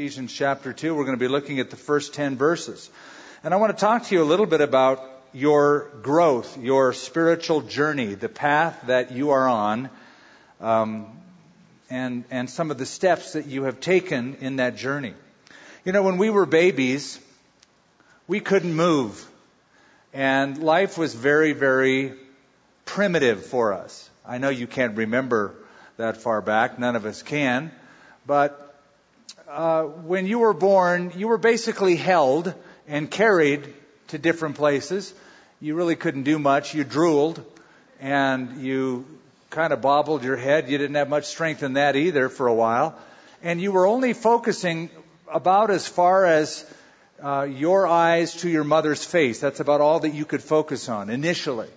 Ephesians chapter 2. We're going to be looking at the first 10 verses. And I want to talk to you a little bit about your growth, your spiritual journey, the path that you are on, um, and, and some of the steps that you have taken in that journey. You know, when we were babies, we couldn't move. And life was very, very primitive for us. I know you can't remember that far back. None of us can. But uh, when you were born, you were basically held and carried to different places. You really couldn't do much. You drooled and you kind of bobbled your head. You didn't have much strength in that either for a while. And you were only focusing about as far as uh, your eyes to your mother's face. That's about all that you could focus on initially.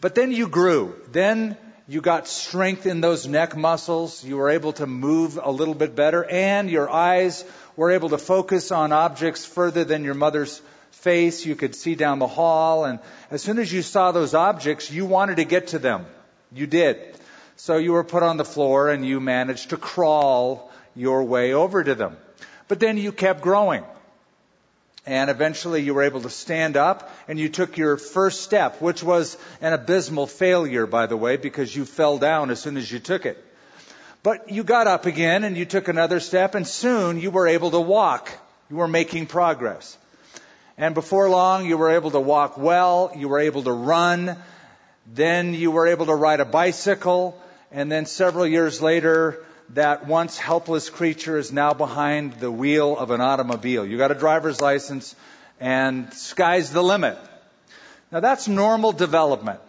But then you grew. Then you got strength in those neck muscles. You were able to move a little bit better, and your eyes were able to focus on objects further than your mother's face. You could see down the hall, and as soon as you saw those objects, you wanted to get to them. You did. So you were put on the floor, and you managed to crawl your way over to them. But then you kept growing. And eventually you were able to stand up and you took your first step, which was an abysmal failure, by the way, because you fell down as soon as you took it. But you got up again and you took another step and soon you were able to walk. You were making progress. And before long you were able to walk well, you were able to run, then you were able to ride a bicycle, and then several years later that once helpless creature is now behind the wheel of an automobile. You got a driver's license and sky's the limit. Now that's normal development.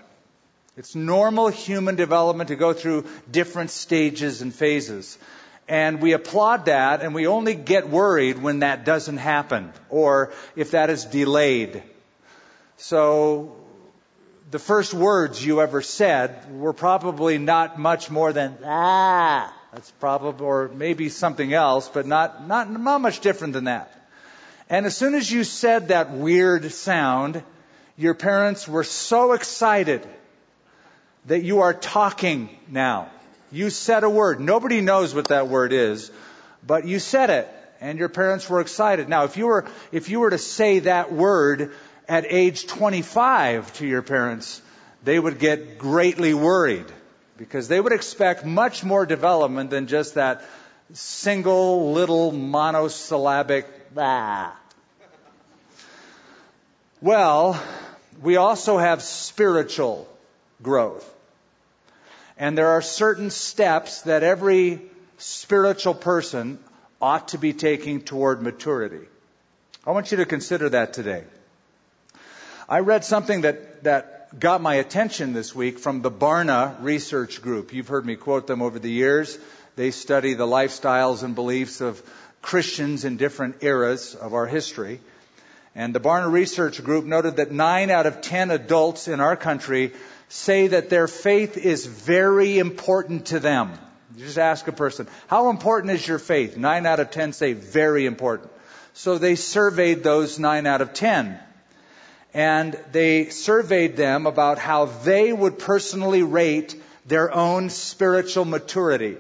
It's normal human development to go through different stages and phases. And we applaud that and we only get worried when that doesn't happen or if that is delayed. So the first words you ever said were probably not much more than ah that's probably, or maybe something else, but not, not, not much different than that. And as soon as you said that weird sound, your parents were so excited that you are talking now. You said a word. Nobody knows what that word is, but you said it, and your parents were excited. Now, if you were, if you were to say that word at age 25 to your parents, they would get greatly worried because they would expect much more development than just that single little monosyllabic bah. Well, we also have spiritual growth. And there are certain steps that every spiritual person ought to be taking toward maturity. I want you to consider that today. I read something that, that got my attention this week from the Barna Research Group. You've heard me quote them over the years. They study the lifestyles and beliefs of Christians in different eras of our history. And the Barna Research Group noted that nine out of ten adults in our country say that their faith is very important to them. You just ask a person, how important is your faith? Nine out of ten say very important. So they surveyed those nine out of ten and they surveyed them about how they would personally rate their own spiritual maturity.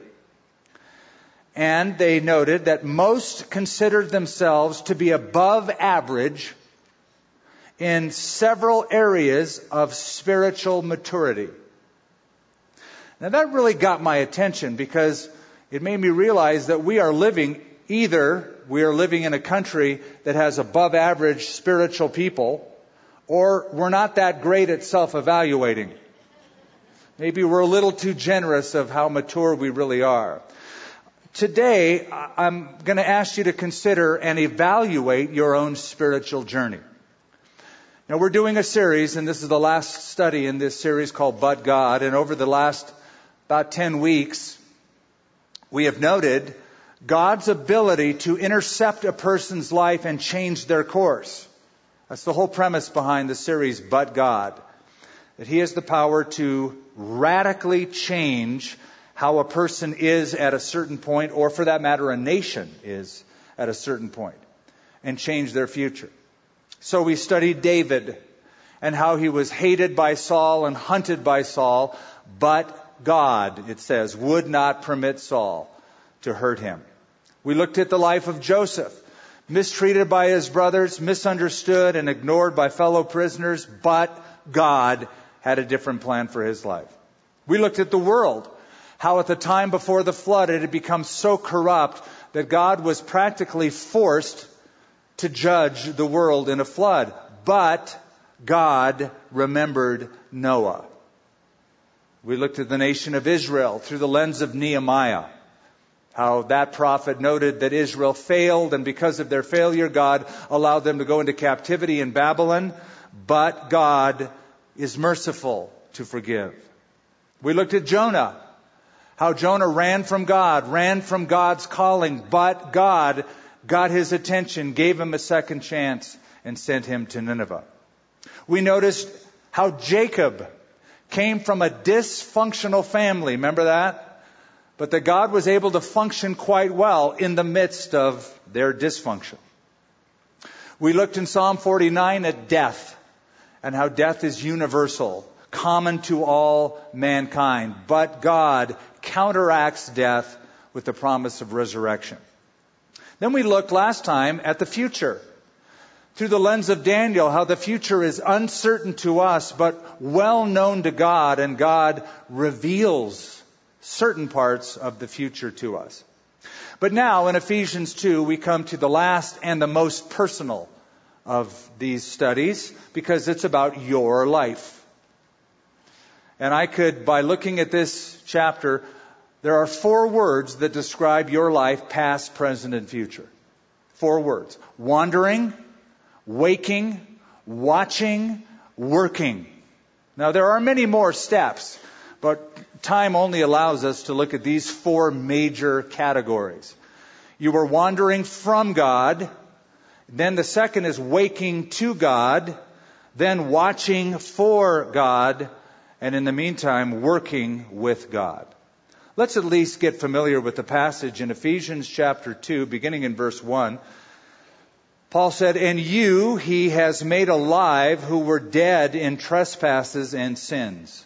And they noted that most considered themselves to be above average in several areas of spiritual maturity. Now that really got my attention because it made me realize that we are living either we are living in a country that has above average spiritual people or we're not that great at self-evaluating. Maybe we're a little too generous of how mature we really are. Today, I'm going to ask you to consider and evaluate your own spiritual journey. Now, we're doing a series, and this is the last study in this series called But God, and over the last about 10 weeks, we have noted God's ability to intercept a person's life and change their course. That's the whole premise behind the series, But God. That He has the power to radically change how a person is at a certain point, or for that matter, a nation is at a certain point, and change their future. So we studied David and how he was hated by Saul and hunted by Saul, but God, it says, would not permit Saul to hurt him. We looked at the life of Joseph, mistreated by his brothers, misunderstood and ignored by fellow prisoners, but God had a different plan for his life. We looked at the world, how at the time before the flood it had become so corrupt that God was practically forced to judge the world in a flood. But God remembered Noah. We looked at the nation of Israel through the lens of Nehemiah. How that prophet noted that Israel failed, and because of their failure, God allowed them to go into captivity in Babylon. But God is merciful to forgive. We looked at Jonah. How Jonah ran from God, ran from God's calling, but God got his attention, gave him a second chance, and sent him to Nineveh. We noticed how Jacob came from a dysfunctional family. Remember that? But that God was able to function quite well in the midst of their dysfunction. We looked in Psalm 49 at death and how death is universal, common to all mankind. But God counteracts death with the promise of resurrection. Then we looked last time at the future through the lens of Daniel, how the future is uncertain to us, but well known to God, and God reveals certain parts of the future to us. But now in Ephesians 2, we come to the last and the most personal of these studies because it's about your life. And I could, by looking at this chapter, there are four words that describe your life, past, present, and future. Four words. Wandering, waking, watching, working. Now there are many more steps, but time only allows us to look at these four major categories. You were wandering from God, then the second is waking to God, then watching for God, and in the meantime, working with God. Let's at least get familiar with the passage in Ephesians chapter 2, beginning in verse 1. Paul said, And you he has made alive who were dead in trespasses and sins,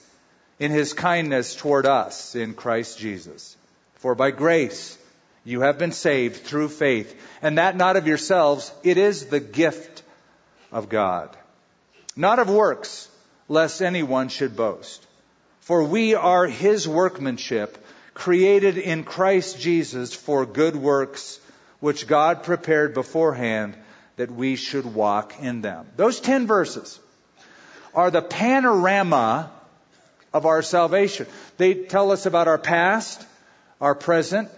in his kindness toward us in Christ Jesus. For by grace you have been saved through faith, and that not of yourselves, it is the gift of God. Not of works, lest anyone should boast. For we are his workmanship, created in Christ Jesus for good works, which God prepared beforehand that we should walk in them. Those ten verses are the panorama of our salvation. They tell us about our past, our present,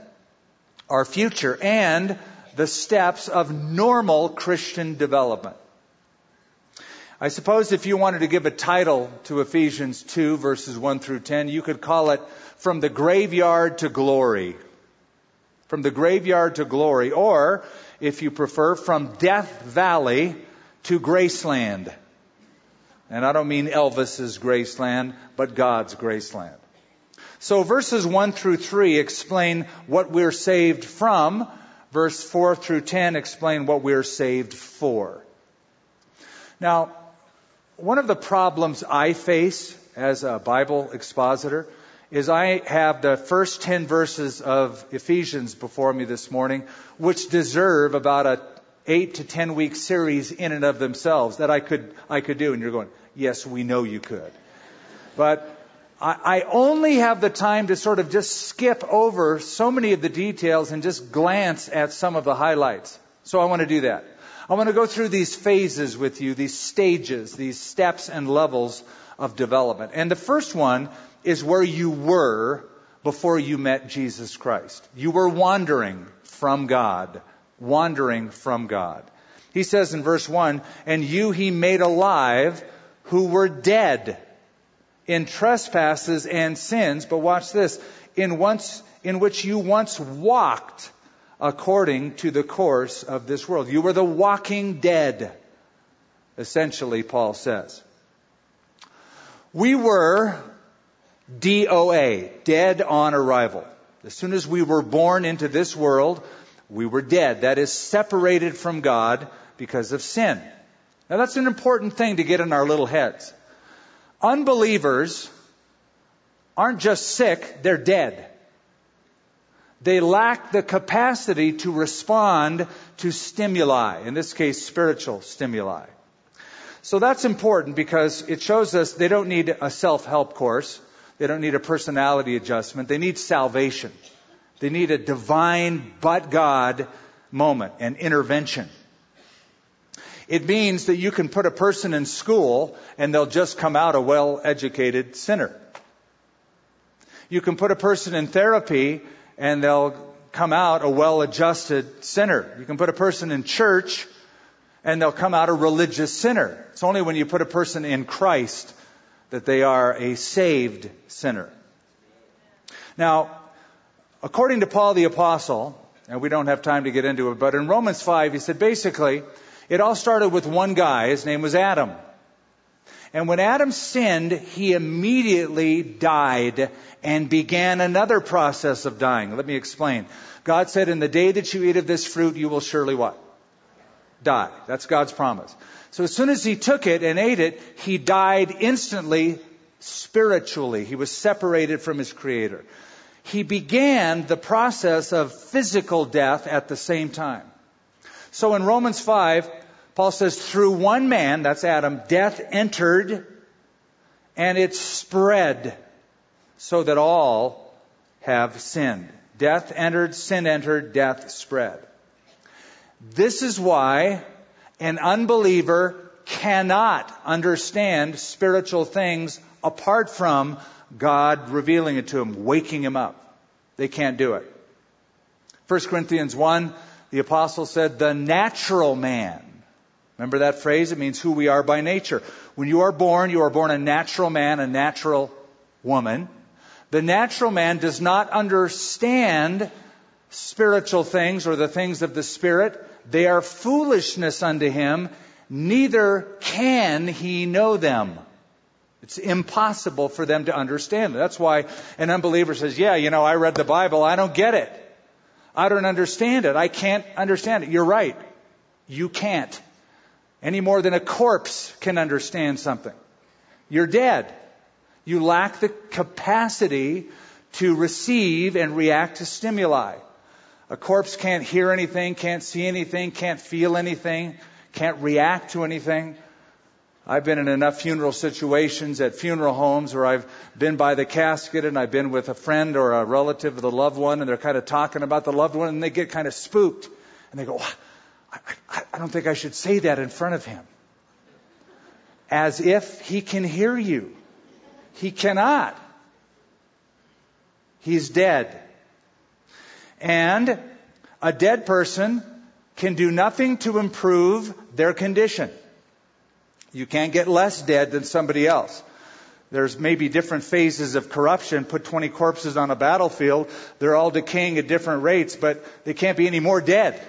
our future, and the steps of normal Christian development. I suppose if you wanted to give a title to Ephesians 2 verses 1 through 10, you could call it From the Graveyard to Glory. From the Graveyard to Glory. Or, if you prefer, From Death Valley to Graceland. And I don't mean Elvis's Graceland, but God's Graceland. So verses 1 through 3 explain what we're saved from. Verse 4 through 10 explain what we're saved for. Now, one of the problems I face as a Bible expositor is I have the first 10 verses of Ephesians before me this morning, which deserve about a 8 to 10 week series in and of themselves that I could, I could do. And you're going, yes, we know you could. But I, I only have the time to sort of just skip over so many of the details and just glance at some of the highlights. So I want to do that. I want to go through these phases with you, these stages, these steps and levels of development. And the first one is where you were before you met Jesus Christ. You were wandering from God, wandering from God. He says in verse 1, and you he made alive who were dead in trespasses and sins, but watch this, in once, in which you once walked according to the course of this world. You were the walking dead, essentially, Paul says. We were DOA, dead on arrival. As soon as we were born into this world, we were dead. That is separated from God because of sin. Now that's an important thing to get in our little heads. Unbelievers aren't just sick, they're dead. They lack the capacity to respond to stimuli, in this case, spiritual stimuli. So that's important because it shows us they don't need a self-help course. They don't need a personality adjustment. They need salvation. They need a divine but God moment and intervention. It means that you can put a person in school and they'll just come out a well educated sinner. You can put a person in therapy and they'll come out a well adjusted sinner. You can put a person in church and they'll come out a religious sinner. It's only when you put a person in Christ that they are a saved sinner. Now, according to Paul the Apostle, and we don't have time to get into it, but in Romans 5, he said basically, it all started with one guy. His name was Adam. And when Adam sinned, he immediately died and began another process of dying. Let me explain. God said, in the day that you eat of this fruit, you will surely what? Die. That's God's promise. So as soon as he took it and ate it, he died instantly spiritually. He was separated from his creator. He began the process of physical death at the same time. So in Romans 5, Paul says, through one man, that's Adam, death entered and it spread so that all have sinned. Death entered, sin entered, death spread. This is why an unbeliever cannot understand spiritual things apart from God revealing it to him, waking him up. They can't do it. 1 Corinthians 1 the apostle said, the natural man. Remember that phrase? It means who we are by nature. When you are born, you are born a natural man, a natural woman. The natural man does not understand spiritual things or the things of the Spirit. They are foolishness unto him. Neither can he know them. It's impossible for them to understand. That's why an unbeliever says, yeah, you know, I read the Bible. I don't get it. I don't understand it. I can't understand it. You're right. You can't. Any more than a corpse can understand something. You're dead. You lack the capacity to receive and react to stimuli. A corpse can't hear anything, can't see anything, can't feel anything, can't react to anything. I've been in enough funeral situations at funeral homes where I've been by the casket and I've been with a friend or a relative of the loved one and they're kind of talking about the loved one and they get kind of spooked and they go, I, I, I don't think I should say that in front of him. As if he can hear you. He cannot. He's dead. And a dead person can do nothing to improve their condition. You can't get less dead than somebody else. There's maybe different phases of corruption. Put 20 corpses on a battlefield. They're all decaying at different rates, but they can't be any more dead.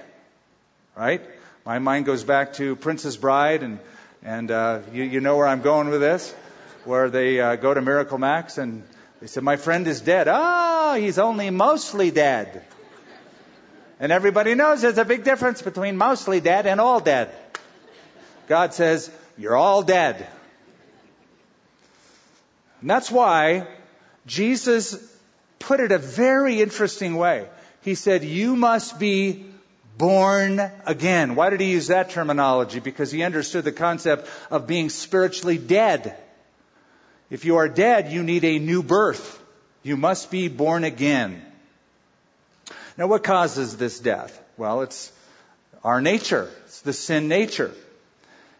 Right? My mind goes back to Princess Bride, and, and uh, you, you know where I'm going with this, where they uh, go to Miracle Max and they said, My friend is dead. Oh, he's only mostly dead. And everybody knows there's a big difference between mostly dead and all dead. God says, you're all dead. And that's why Jesus put it a very interesting way. He said, You must be born again. Why did he use that terminology? Because he understood the concept of being spiritually dead. If you are dead, you need a new birth. You must be born again. Now, what causes this death? Well, it's our nature. It's the sin nature.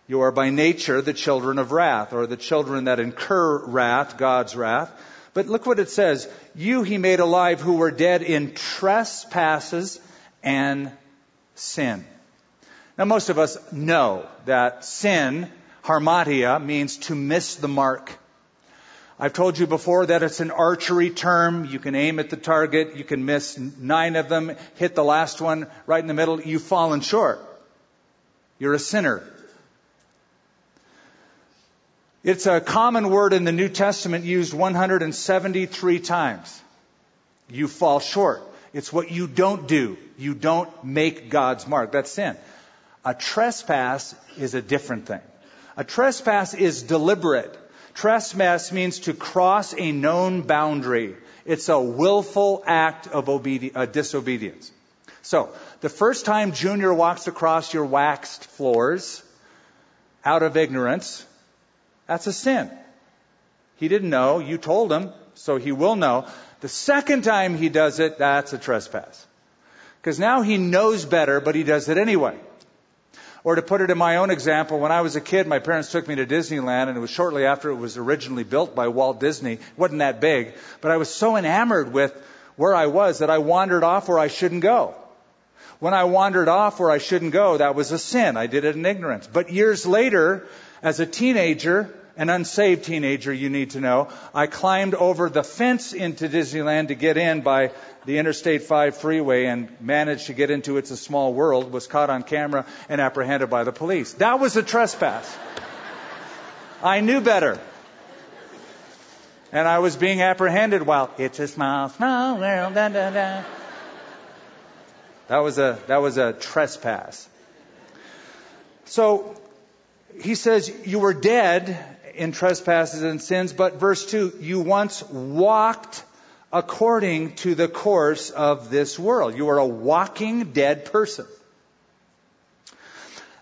You are by nature the children of wrath, or the children that incur wrath, God's wrath. But look what it says. You he made alive who were dead in trespasses and sin. Now most of us know that sin, hamartia, means to miss the mark. I've told you before that it's an archery term. You can aim at the target, you can miss nine of them, hit the last one right in the middle, you've fallen short. You're a sinner. It's a common word in the New Testament used 173 times. You fall short. It's what you don't do. You don't make God's mark. That's sin. A trespass is a different thing. A trespass is deliberate. Trespass means to cross a known boundary. It's a willful act of uh, disobedience. So, the first time Junior walks across your waxed floors out of ignorance, that's a sin. He didn't know, you told him, so he will know. The second time he does it, that's a trespass. Because now he knows better, but he does it anyway. Or to put it in my own example, when I was a kid, my parents took me to Disneyland, and it was shortly after it was originally built by Walt Disney. It wasn't that big, but I was so enamored with where I was that I wandered off where I shouldn't go. When I wandered off where I shouldn't go, that was a sin. I did it in ignorance. But years later, as a teenager, an unsaved teenager, you need to know, I climbed over the fence into Disneyland to get in by the Interstate 5 freeway and managed to get into It's a Small World, was caught on camera and apprehended by the police. That was a trespass. I knew better. And I was being apprehended while it's a small, small world. Da, da, da. That was a that was a trespass. So he says you were dead in trespasses and sins, but verse 2, you once walked according to the course of this world. You are a walking dead person.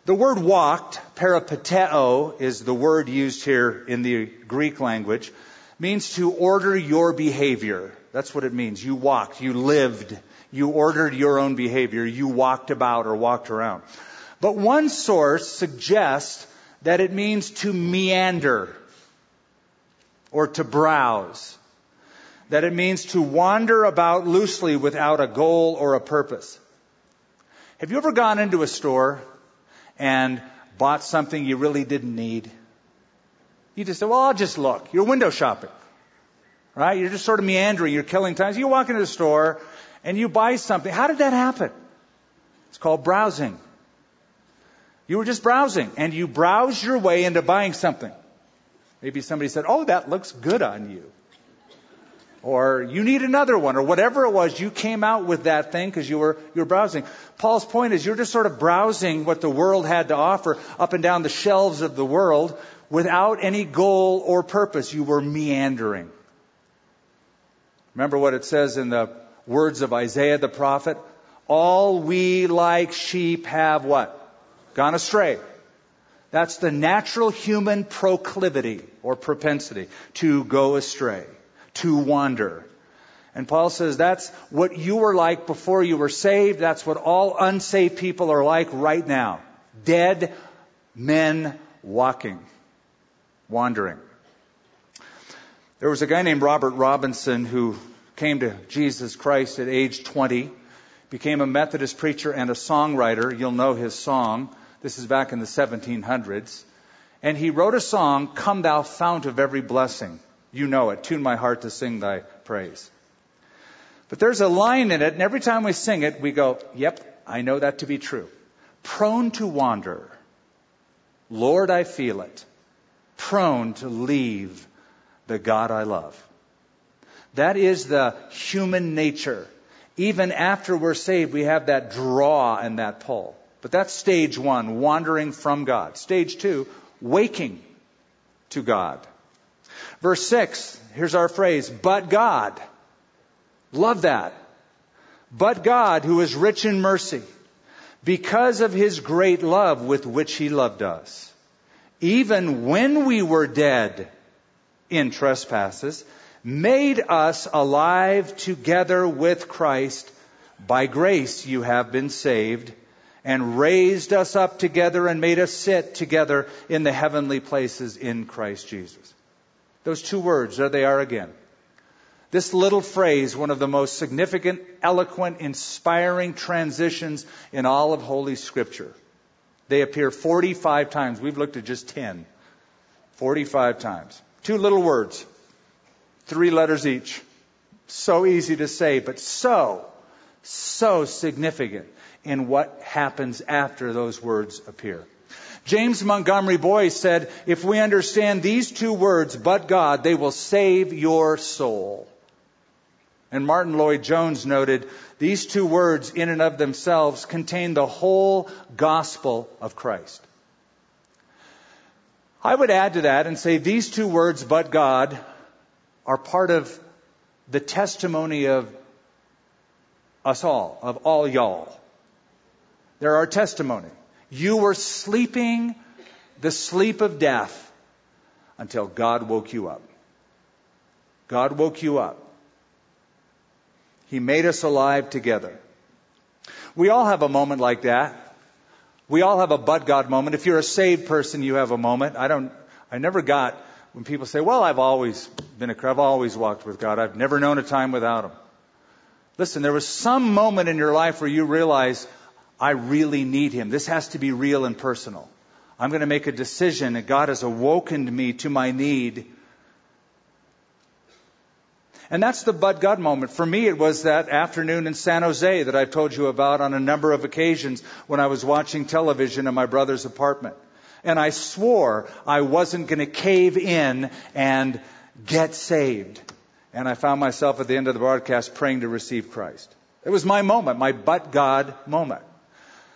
The word walked, peripateo, is the word used here in the Greek language, means to order your behavior. That's what it means. You walked, you lived, you ordered your own behavior, you walked about or walked around. But one source suggests that it means to meander or to browse. That it means to wander about loosely without a goal or a purpose. Have you ever gone into a store and bought something you really didn't need? You just say, well, I'll just look. You're window shopping. Right? You're just sort of meandering. You're killing time. You walk into the store and you buy something. How did that happen? It's called browsing. You were just browsing and you browsed your way into buying something. Maybe somebody said, Oh, that looks good on you. Or you need another one, or whatever it was, you came out with that thing because you were, you were browsing. Paul's point is you're just sort of browsing what the world had to offer up and down the shelves of the world without any goal or purpose. You were meandering. Remember what it says in the words of Isaiah the prophet? All we like sheep have what? Gone astray. That's the natural human proclivity or propensity to go astray, to wander. And Paul says that's what you were like before you were saved. That's what all unsaved people are like right now. Dead men walking, wandering. There was a guy named Robert Robinson who came to Jesus Christ at age 20, became a Methodist preacher and a songwriter. You'll know his song. This is back in the 1700s. And he wrote a song, Come Thou Fount of Every Blessing. You know it. Tune my heart to sing thy praise. But there's a line in it, and every time we sing it, we go, Yep, I know that to be true. Prone to wander. Lord, I feel it. Prone to leave the God I love. That is the human nature. Even after we're saved, we have that draw and that pull. But that's stage one, wandering from God. Stage two, waking to God. Verse six, here's our phrase, but God. Love that. But God, who is rich in mercy, because of his great love with which he loved us, even when we were dead in trespasses, made us alive together with Christ. By grace you have been saved, and raised us up together and made us sit together in the heavenly places in Christ Jesus. Those two words, there they are again. This little phrase, one of the most significant, eloquent, inspiring transitions in all of Holy Scripture. They appear 45 times. We've looked at just 10. 45 times. Two little words. Three letters each. So easy to say, but so, so significant in what happens after those words appear. James Montgomery Boice said, if we understand these two words, but God, they will save your soul. And Martyn Lloyd-Jones noted, these two words in and of themselves contain the whole gospel of Christ. I would add to that and say these two words, but God, are part of the testimony of us all, of all y'all. They're our testimony. You were sleeping the sleep of death until God woke you up. God woke you up. He made us alive together. We all have a moment like that. We all have a but God moment. If you're a saved person, you have a moment. I don't, I never got when people say, well, I've always been a, I've always walked with God. I've never known a time without Him. Listen, there was some moment in your life where you realize, I really need Him. This has to be real and personal. I'm going to make a decision that God has awoken me to my need. And that's the but God moment. For me, it was that afternoon in San Jose that I've told you about on a number of occasions when I was watching television in my brother's apartment and I swore I wasn't going to cave in and get saved. And I found myself at the end of the broadcast praying to receive Christ. It was my moment, my but God moment.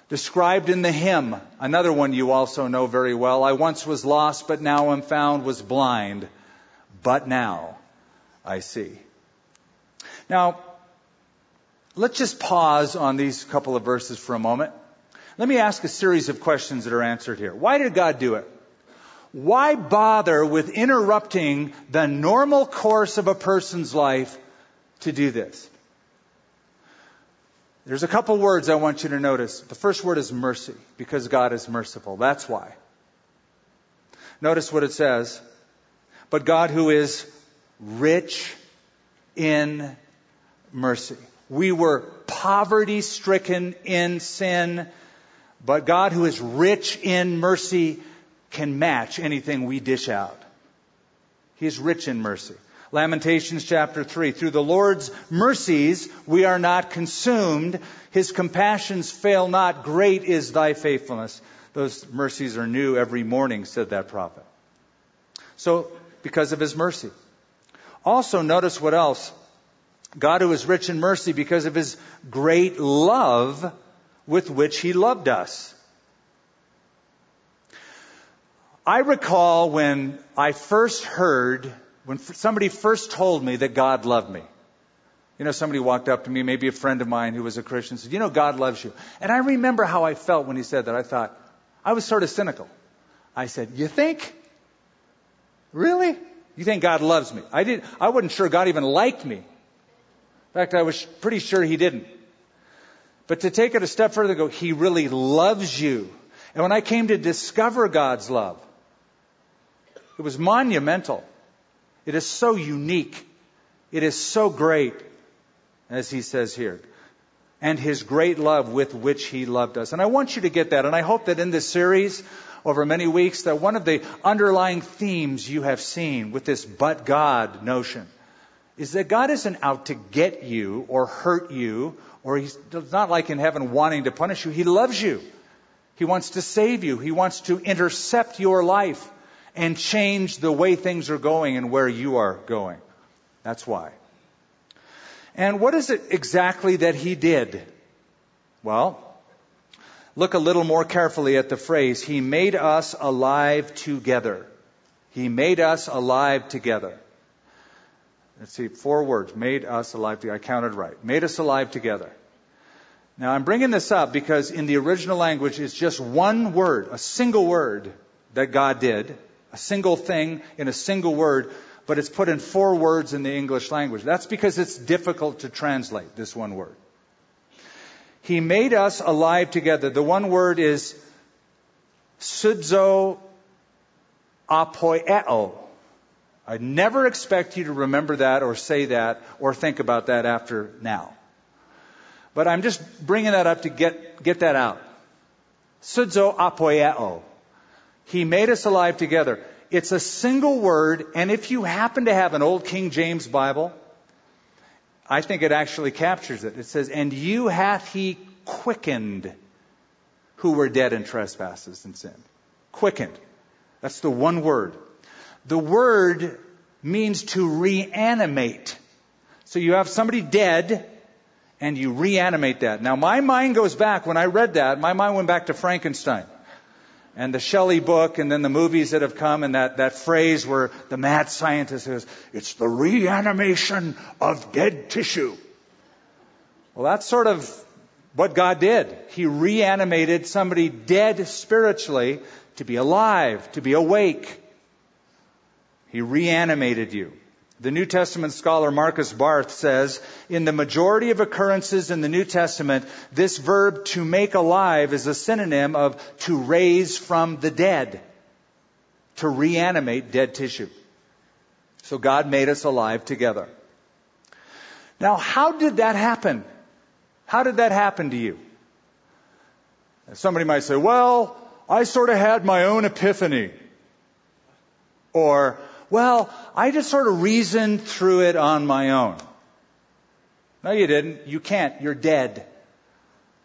Described in the hymn, another one you also know very well. I once was lost, but now am found, was blind, but now I see. Now, let's just pause on these couple of verses for a moment. Let me ask a series of questions that are answered here. Why did God do it? Why bother with interrupting the normal course of a person's life to do this? There's a couple words I want you to notice. The first word is mercy, because God is merciful. That's why. Notice what it says. But God who is rich in mercy. We were poverty stricken in sin but God, who is rich in mercy, can match anything we dish out. He is rich in mercy. Lamentations chapter 3. Through the Lord's mercies we are not consumed. His compassions fail not. Great is thy faithfulness. Those mercies are new every morning, said that prophet. So, because of his mercy. Also, notice what else. God who is rich in mercy because of his great love with which he loved us. I recall when I first heard, when somebody first told me that God loved me. You know, somebody walked up to me, maybe a friend of mine who was a Christian, said, You know, God loves you. And I remember how I felt when he said that. I thought, I was sort of cynical. I said, You think? Really? You think God loves me? I didn't, I wasn't sure God even liked me. In fact, I was pretty sure he didn't. But to take it a step further, go, He really loves you. And when I came to discover God's love, it was monumental. It is so unique. It is so great, as he says here. And his great love with which he loved us. And I want you to get that. And I hope that in this series, over many weeks, that one of the underlying themes you have seen with this but God notion is that God isn't out to get you or hurt you or he's not like in heaven wanting to punish you. He loves you. He wants to save you. He wants to intercept your life and change the way things are going and where you are going. That's why. And what is it exactly that he did? Well, look a little more carefully at the phrase, He made us alive together. He made us alive together. Let's see, four words. Made us alive together. I counted right. Made us alive together. Now I'm bringing this up because in the original language it's just one word, a single word that God did, a single thing in a single word, but it's put in four words in the English language. That's because it's difficult to translate, this one word. He made us alive together. The one word is sudzo apoeo. I never expect you to remember that or say that or think about that after now. But I'm just bringing that up to get, get that out. Sudzo apoeo. He made us alive together. It's a single word, and if you happen to have an old King James Bible, I think it actually captures it. It says, And you hath he quickened who were dead in trespasses and sin. Quickened. That's the one word. The word means to reanimate. So you have somebody dead, and you reanimate that. Now my mind goes back, when I read that, my mind went back to Frankenstein and the Shelley book and then the movies that have come and that, that phrase where the mad scientist says, it's the reanimation of dead tissue. Well, that's sort of what God did. He reanimated somebody dead spiritually to be alive, to be awake. He reanimated you. The New Testament scholar Markus Barth says, in the majority of occurrences in the New Testament, this verb to make alive is a synonym of to raise from the dead, to reanimate dead tissue. So God made us alive together. Now, how did that happen? How did that happen to you? Somebody might say, well, I sort of had my own epiphany. Or, well, I just sort of reasoned through it on my own. No, you didn't. You can't. You're dead.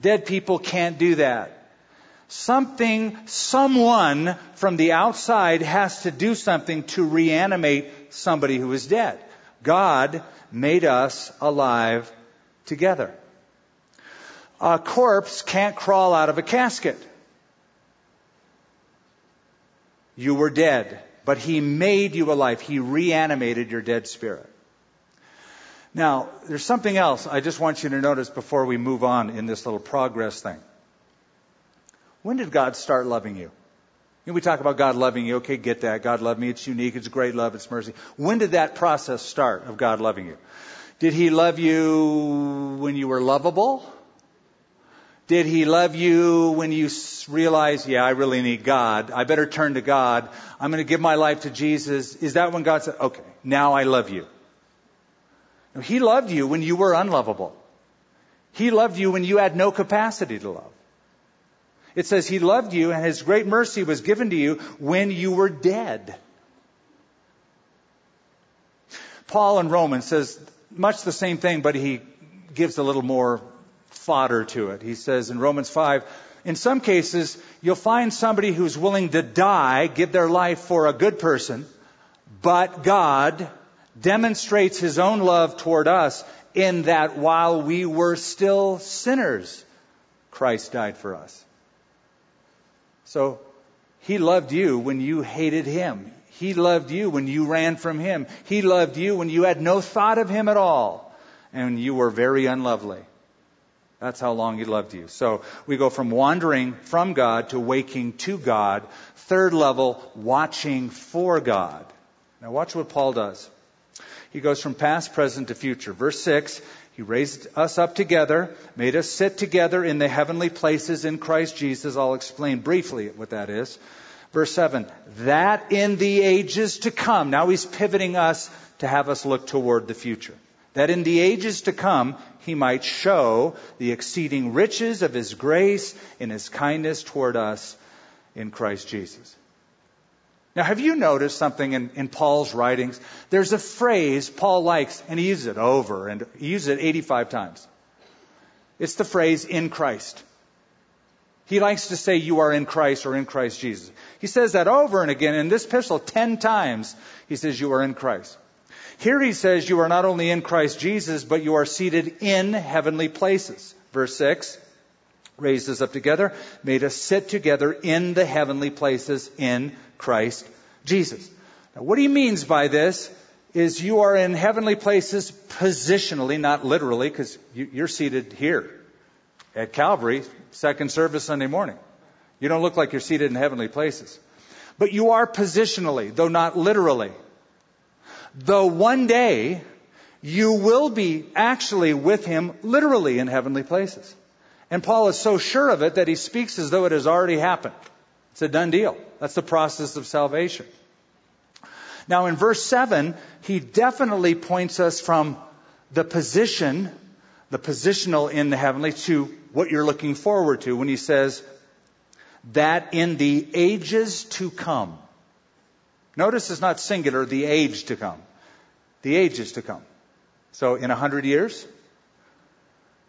Dead people can't do that. Something, someone from the outside has to do something to reanimate somebody who is dead. God made us alive together. A corpse can't crawl out of a casket. You were dead but He made you alive. He reanimated your dead spirit. Now, there's something else I just want you to notice before we move on in this little progress thing. When did God start loving you? You know, we talk about God loving you. Okay, get that. God loved me. It's unique. It's great love. It's mercy. When did that process start of God loving you? Did He love you when you were lovable? Did he love you when you realized, yeah, I really need God. I better turn to God. I'm going to give my life to Jesus. Is that when God said, okay, now I love you? No, he loved you when you were unlovable. He loved you when you had no capacity to love. It says he loved you and his great mercy was given to you when you were dead. Paul in Romans says much the same thing, but he gives a little more fodder to it. He says in Romans 5, in some cases, you'll find somebody who's willing to die, give their life for a good person, but God demonstrates his own love toward us in that while we were still sinners, Christ died for us. So, he loved you when you hated him. He loved you when you ran from him. He loved you when you had no thought of him at all and you were very unlovely. That's how long He loved you. So we go from wandering from God to waking to God. Third level, watching for God. Now watch what Paul does. He goes from past, present to future. Verse 6, He raised us up together, made us sit together in the heavenly places in Christ Jesus. I'll explain briefly what that is. Verse 7, that in the ages to come. Now he's pivoting us to have us look toward the future that in the ages to come he might show the exceeding riches of his grace in his kindness toward us in Christ Jesus. Now, have you noticed something in, in, Paul's writings? There's a phrase Paul likes, and he uses it over, and he uses it 85 times. It's the phrase, in Christ. He likes to say, you are in Christ or in Christ Jesus. He says that over and again in this epistle 10 times. He says, you are in Christ. Here he says you are not only in Christ Jesus, but you are seated in heavenly places. Verse 6 raised us up together, made us sit together in the heavenly places in Christ Jesus. Now, what he means by this is you are in heavenly places positionally, not literally, because you're seated here at Calvary, second service Sunday morning. You don't look like you're seated in heavenly places. But you are positionally, though not literally. Though one day you will be actually with him literally in heavenly places. And Paul is so sure of it that he speaks as though it has already happened. It's a done deal. That's the process of salvation. Now in verse 7, he definitely points us from the position, the positional in the heavenly to what you're looking forward to when he says that in the ages to come. Notice it's not singular, the age to come. The ages to come. So in a hundred years,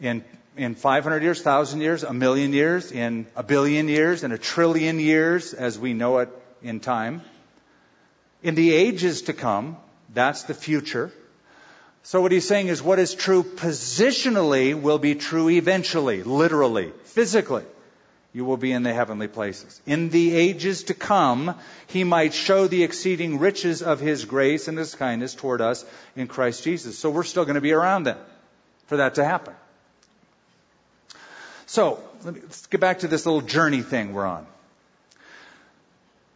in in 500 years, 1,000 years, a million years, in a billion years, in a trillion years, as we know it in time. In the ages to come, that's the future. So what he's saying is what is true positionally will be true eventually, literally, physically. You will be in the heavenly places. In the ages to come, he might show the exceeding riches of his grace and his kindness toward us in Christ Jesus. So we're still going to be around then for that to happen. So, let us get back to this little journey thing we're on.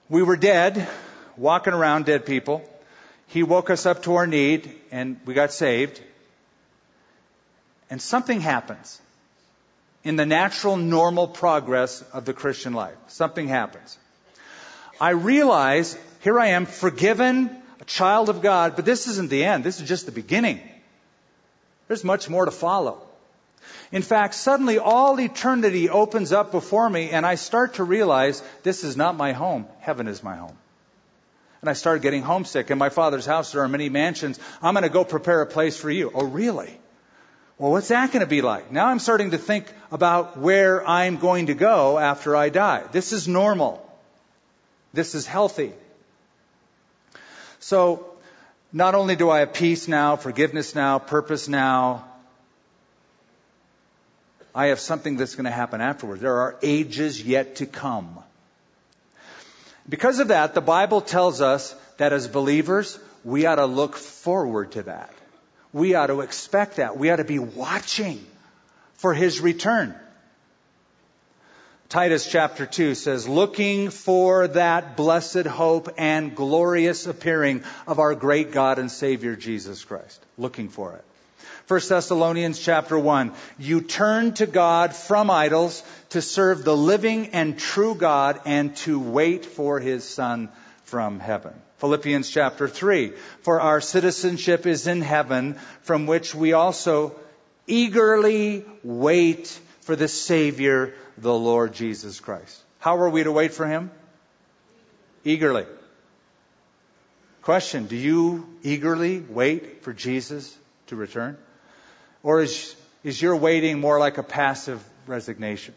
We were dead, walking around dead people. He woke us up to our need, and we got saved. And something happens in the natural, normal progress of the Christian life. Something happens. I realize here I am, forgiven, a child of God, but this isn't the end. This is just the beginning. There's much more to follow. In fact, suddenly all eternity opens up before me and I start to realize this is not my home. Heaven is my home. And I start getting homesick. In my father's house, there are many mansions. I'm going to go prepare a place for you. Oh, really? Well, what's that going to be like? Now I'm starting to think about where I'm going to go after I die. This is normal. This is healthy. So, not only do I have peace now, forgiveness now, purpose now, I have something that's going to happen afterwards. There are ages yet to come. Because of that, the Bible tells us that as believers, we ought to look forward to that. We ought to expect that. We ought to be watching for His return. Titus chapter 2 says, looking for that blessed hope and glorious appearing of our great God and Savior Jesus Christ. Looking for it. 1 Thessalonians chapter 1. You turn to God from idols to serve the living and true God and to wait for his Son from heaven. Philippians chapter 3. For our citizenship is in heaven, from which we also eagerly wait for the Savior, the Lord Jesus Christ. How are we to wait for him? Eagerly. Question Do you eagerly wait for Jesus to return? Or is, is your waiting more like a passive resignation?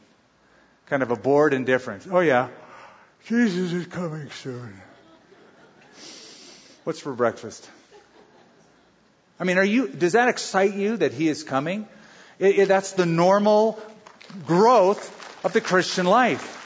Kind of a bored indifference. Oh yeah, Jesus is coming soon. What's for breakfast? I mean, are you, does that excite you that he is coming? It, it, that's the normal growth of the Christian life.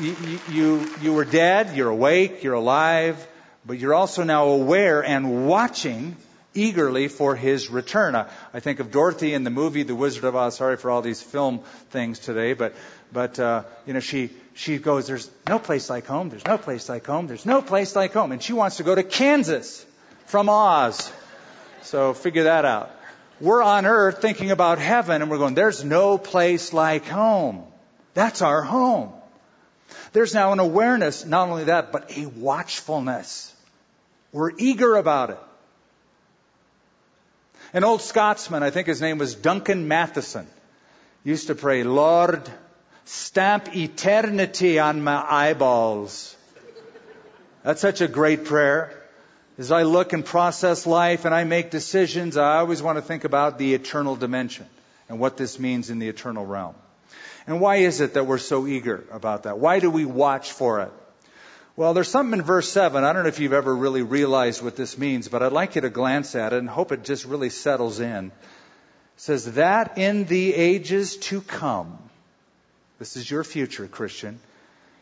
You, you, you were dead, you're awake, you're alive, but you're also now aware and watching eagerly for his return. I, I, think of Dorothy in the movie The Wizard of Oz. Sorry for all these film things today, but but uh, you know she she goes, "There's no place like home. There's no place like home. There's no place like home," and she wants to go to Kansas from Oz. So figure that out. We're on earth thinking about heaven, and we're going, "There's no place like home. That's our home." There's now an awareness, not only that, but a watchfulness. We're eager about it. An old Scotsman, I think his name was Duncan Matheson, used to pray, Lord, stamp eternity on my eyeballs. That's such a great prayer. As I look and process life and I make decisions, I always want to think about the eternal dimension and what this means in the eternal realm. And why is it that we're so eager about that? Why do we watch for it? Well, there's something in verse 7. I don't know if you've ever really realized what this means, but I'd like you to glance at it and hope it just really settles in. It says, That in the ages to come, this is your future, Christian,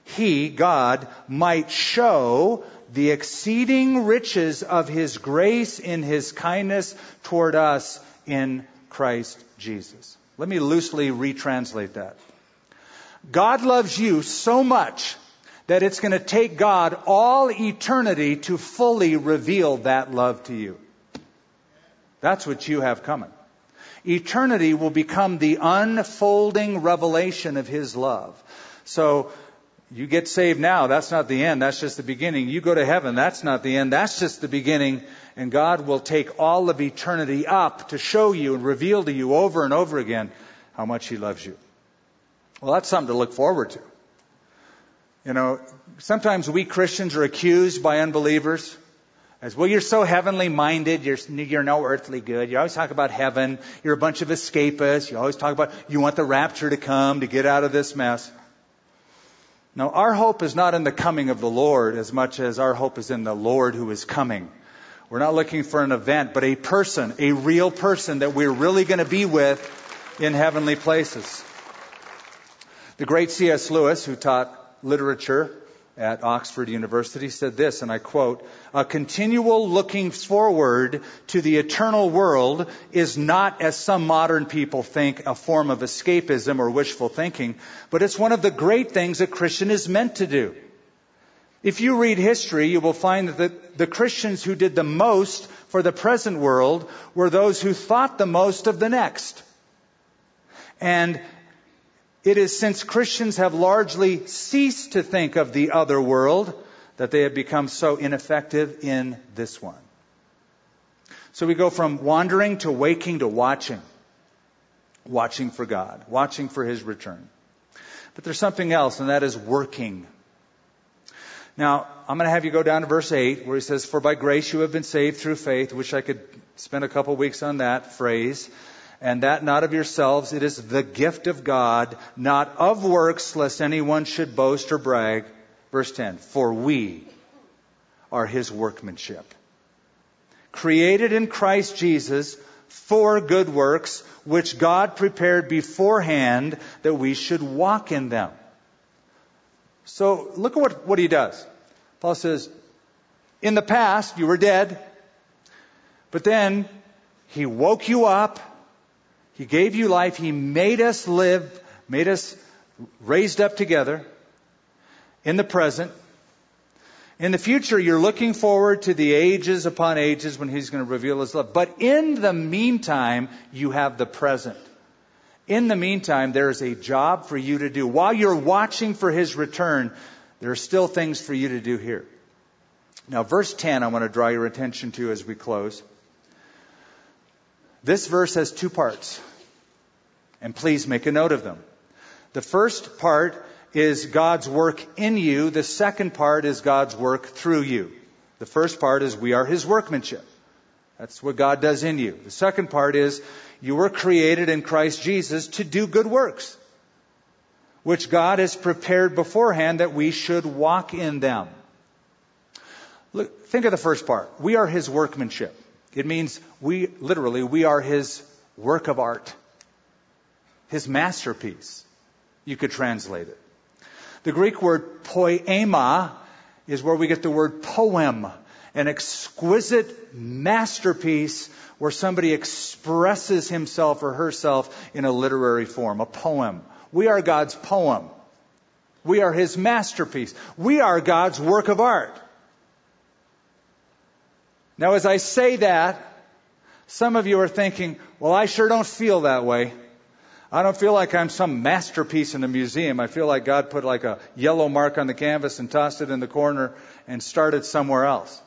He, God, might show the exceeding riches of His grace in His kindness toward us in Christ Jesus. Let me loosely retranslate that. God loves you so much that it's going to take God all eternity to fully reveal that love to you. That's what you have coming. Eternity will become the unfolding revelation of His love. So, you get saved now, that's not the end, that's just the beginning. You go to heaven, that's not the end, that's just the beginning. And God will take all of eternity up to show you and reveal to you over and over again how much He loves you. Well, that's something to look forward to. You know, sometimes we Christians are accused by unbelievers as, well, you're so heavenly minded, you're, you're no earthly good. You always talk about heaven. You're a bunch of escapists. You always talk about you want the rapture to come to get out of this mess. Now, our hope is not in the coming of the Lord as much as our hope is in the Lord who is coming. We're not looking for an event, but a person, a real person that we're really going to be with in heavenly places. The great C.S. Lewis, who taught literature at Oxford University, said this, and I quote, a continual looking forward to the eternal world is not, as some modern people think, a form of escapism or wishful thinking, but it's one of the great things a Christian is meant to do. If you read history, you will find that the, Christians who did the most for the present world were those who thought the most of the next. And it is since Christians have largely ceased to think of the other world that they have become so ineffective in this one. So we go from wandering to waking to watching. Watching for God, watching for His return. But there's something else, and that is working. Now, I'm going to have you go down to verse 8 where he says, For by grace you have been saved through faith, which I could spend a couple weeks on that phrase and that not of yourselves. It is the gift of God, not of works, lest anyone should boast or brag. Verse 10 For we are his workmanship, created in Christ Jesus for good works, which God prepared beforehand that we should walk in them. So look at what, what he does. Paul says, In the past, you were dead, but then he woke you up he gave you life. He made us live, made us raised up together in the present. In the future, you're looking forward to the ages upon ages when He's going to reveal His love. But in the meantime, you have the present. In the meantime, there is a job for you to do. While you're watching for His return, there are still things for you to do here. Now, verse 10, I want to draw your attention to as we close. This verse has two parts, and please make a note of them. The first part is God's work in you. The second part is God's work through you. The first part is we are His workmanship. That's what God does in you. The second part is you were created in Christ Jesus to do good works, which God has prepared beforehand that we should walk in them. Look, think of the first part. We are His workmanship. It means we, literally, we are his work of art, his masterpiece. You could translate it. The Greek word poema is where we get the word poem, an exquisite masterpiece where somebody expresses himself or herself in a literary form, a poem. We are God's poem. We are his masterpiece. We are God's work of art. Now, as I say that, some of you are thinking, well, I sure don't feel that way. I don't feel like I'm some masterpiece in a museum. I feel like God put like a yellow mark on the canvas and tossed it in the corner and started somewhere else.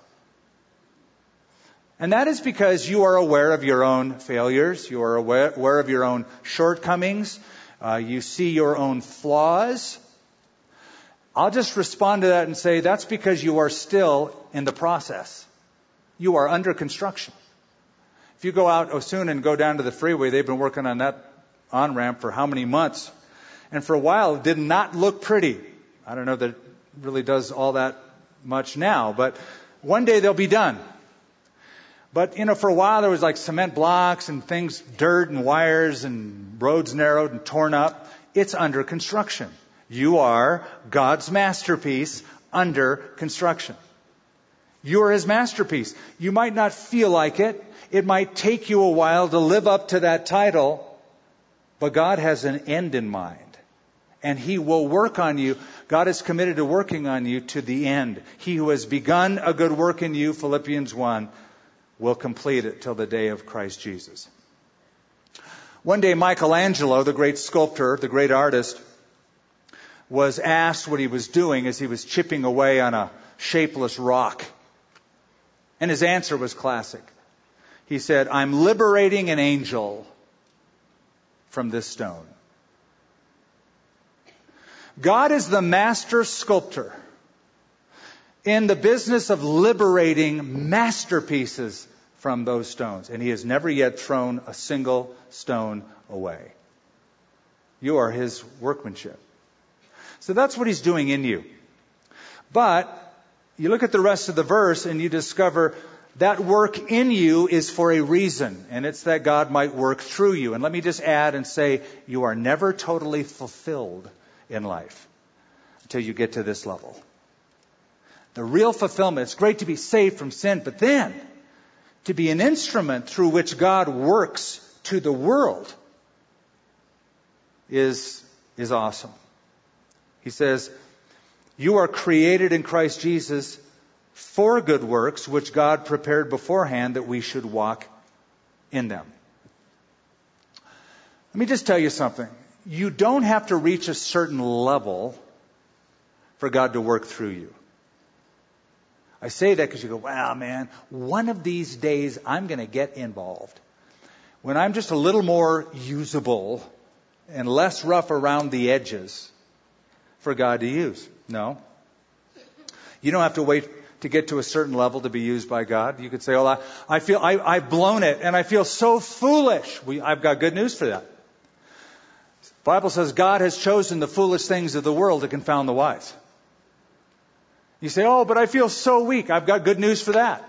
And that is because you are aware of your own failures. You are aware, of your own shortcomings. Uh, you see your own flaws. I'll just respond to that and say that's because you are still in the process. You are under construction. If you go out soon and go down to the freeway, they've been working on that on ramp for how many months? And for a while, it did not look pretty. I don't know that it really does all that much now, but one day they'll be done. But, you know, for a while there was like cement blocks and things, dirt and wires and roads narrowed and torn up. It's under construction. You are God's masterpiece under construction. You are his masterpiece. You might not feel like it. It might take you a while to live up to that title, but God has an end in mind. And he will work on you. God is committed to working on you to the end. He who has begun a good work in you, Philippians 1, will complete it till the day of Christ Jesus. One day, Michelangelo, the great sculptor, the great artist, was asked what he was doing as he was chipping away on a shapeless rock. And his answer was classic. He said, I'm liberating an angel from this stone. God is the master sculptor in the business of liberating masterpieces from those stones, and he has never yet thrown a single stone away. You are his workmanship. So that's what he's doing in you. But you look at the rest of the verse and you discover that work in you is for a reason, and it's that God might work through you. And let me just add and say, you are never totally fulfilled in life until you get to this level. The real fulfillment, it's great to be saved from sin, but then to be an instrument through which God works to the world is, is awesome. He says, You are created in Christ Jesus for good works, which God prepared beforehand that we should walk in them. Let me just tell you something. You don't have to reach a certain level for God to work through you. I say that because you go, wow, man, one of these days I'm going to get involved. When I'm just a little more usable and less rough around the edges for God to use. No. You don't have to wait to get to a certain level to be used by God. You could say, oh, I, I feel, I, I've blown it and I feel so foolish. We, I've got good news for that. The Bible says God has chosen the foolish things of the world to confound the wise. You say, oh, but I feel so weak. I've got good news for that.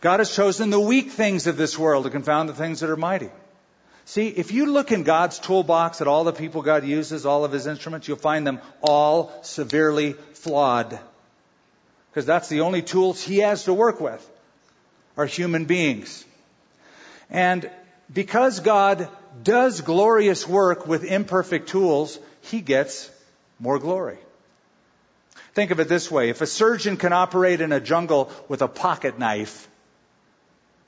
God has chosen the weak things of this world to confound the things that are mighty. See, if you look in God's toolbox at all the people God uses, all of his instruments, you'll find them all severely flawed. Because that's the only tools he has to work with, are human beings. And because God does glorious work with imperfect tools, he gets more glory. Think of it this way. If a surgeon can operate in a jungle with a pocket knife,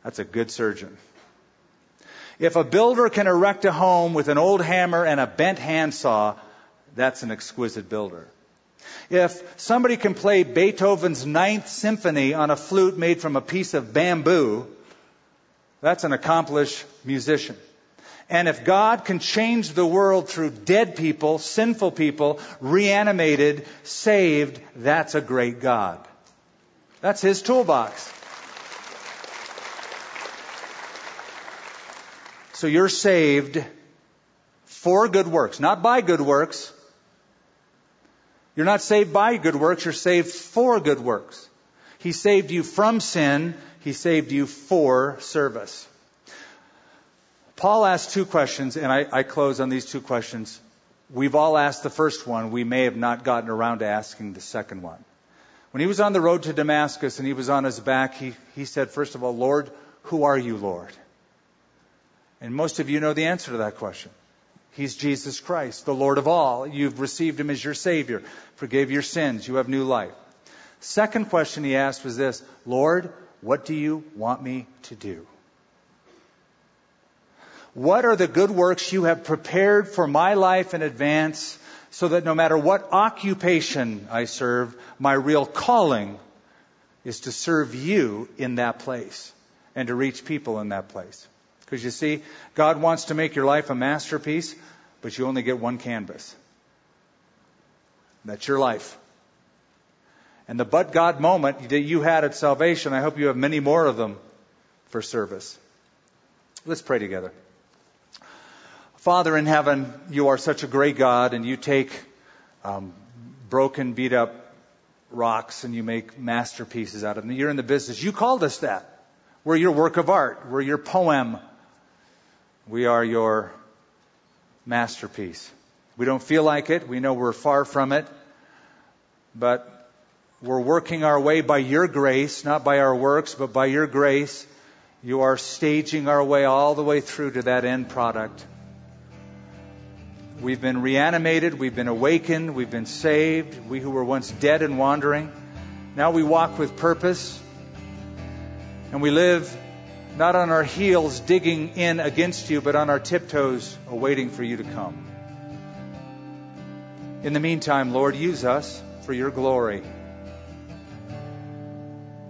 that's a good surgeon. If a builder can erect a home with an old hammer and a bent handsaw, that's an exquisite builder. If somebody can play Beethoven's Ninth Symphony on a flute made from a piece of bamboo, that's an accomplished musician. And if God can change the world through dead people, sinful people, reanimated, saved, that's a great God. That's His toolbox. So you're saved for good works, not by good works. You're not saved by good works, you're saved for good works. He saved you from sin, He saved you for service. Paul asked two questions, and I, I, close on these two questions. We've all asked the first one. We may have not gotten around to asking the second one. When he was on the road to Damascus and he was on his back, he, he said, first of all, Lord, who are you, Lord? And most of you know the answer to that question. He's Jesus Christ, the Lord of all. You've received him as your Savior, forgave your sins, you have new life. Second question he asked was this Lord, what do you want me to do? What are the good works you have prepared for my life in advance so that no matter what occupation I serve, my real calling is to serve you in that place and to reach people in that place? Because you see, God wants to make your life a masterpiece, but you only get one canvas. That's your life. And the but God moment that you had at salvation, I hope you have many more of them for service. Let's pray together. Father in heaven, you are such a great God, and you take um, broken, beat up rocks and you make masterpieces out of them. You're in the business. You called us that. We're your work of art. We're your poem. We are your masterpiece. We don't feel like it. We know we're far from it. But we're working our way by your grace, not by our works, but by your grace. You are staging our way all the way through to that end product. We've been reanimated, we've been awakened, we've been saved. We who were once dead and wandering, now we walk with purpose. And we live not on our heels digging in against you, but on our tiptoes awaiting for you to come. In the meantime, Lord, use us for your glory.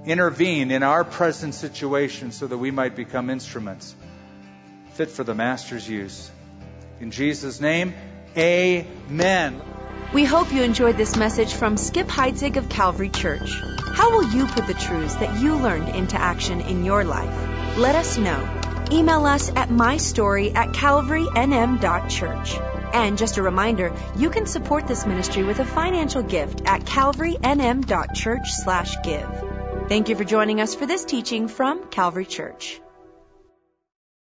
Intervene in our present situation so that we might become instruments fit for the Master's use. In Jesus' name, amen. We hope you enjoyed this message from Skip Heitzig of Calvary Church. How will you put the truths that you learned into action in your life? Let us know. Email us at mystory at calvarynm.church. And just a reminder, you can support this ministry with a financial gift at calvarynm.church slash give. Thank you for joining us for this teaching from Calvary Church.